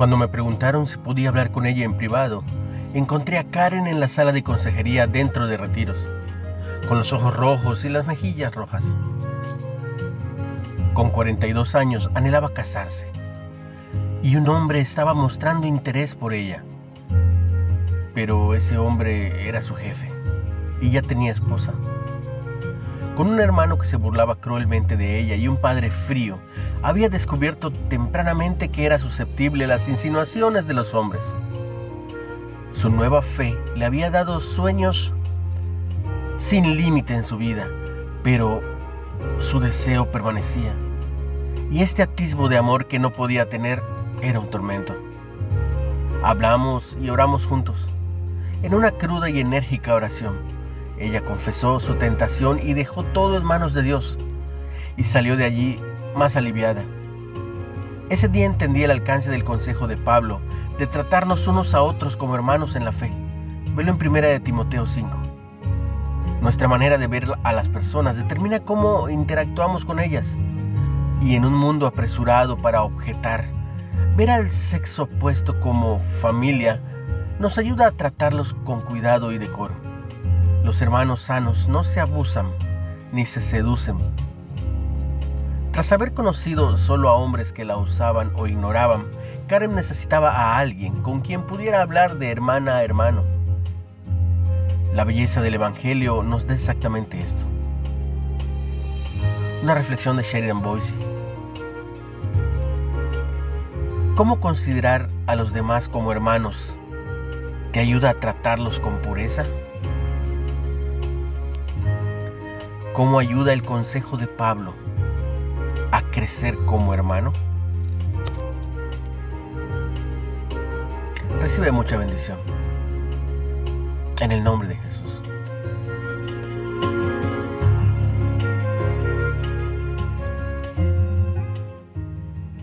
Cuando me preguntaron si podía hablar con ella en privado, encontré a Karen en la sala de consejería dentro de retiros, con los ojos rojos y las mejillas rojas. Con 42 años anhelaba casarse y un hombre estaba mostrando interés por ella. Pero ese hombre era su jefe y ya tenía esposa. Con un hermano que se burlaba cruelmente de ella y un padre frío, había descubierto tempranamente que era susceptible a las insinuaciones de los hombres. Su nueva fe le había dado sueños sin límite en su vida, pero su deseo permanecía. Y este atisbo de amor que no podía tener era un tormento. Hablamos y oramos juntos, en una cruda y enérgica oración. Ella confesó su tentación y dejó todo en manos de Dios, y salió de allí más aliviada. Ese día entendí el alcance del consejo de Pablo de tratarnos unos a otros como hermanos en la fe. Velo en primera de Timoteo 5. Nuestra manera de ver a las personas determina cómo interactuamos con ellas. Y en un mundo apresurado para objetar, ver al sexo opuesto como familia nos ayuda a tratarlos con cuidado y decoro. Los hermanos sanos no se abusan ni se seducen. Tras haber conocido solo a hombres que la usaban o ignoraban, Karen necesitaba a alguien con quien pudiera hablar de hermana a hermano. La belleza del Evangelio nos da exactamente esto. Una reflexión de Sheridan Boise. ¿Cómo considerar a los demás como hermanos te ayuda a tratarlos con pureza? ¿Cómo ayuda el consejo de Pablo a crecer como hermano? Recibe mucha bendición. En el nombre de Jesús.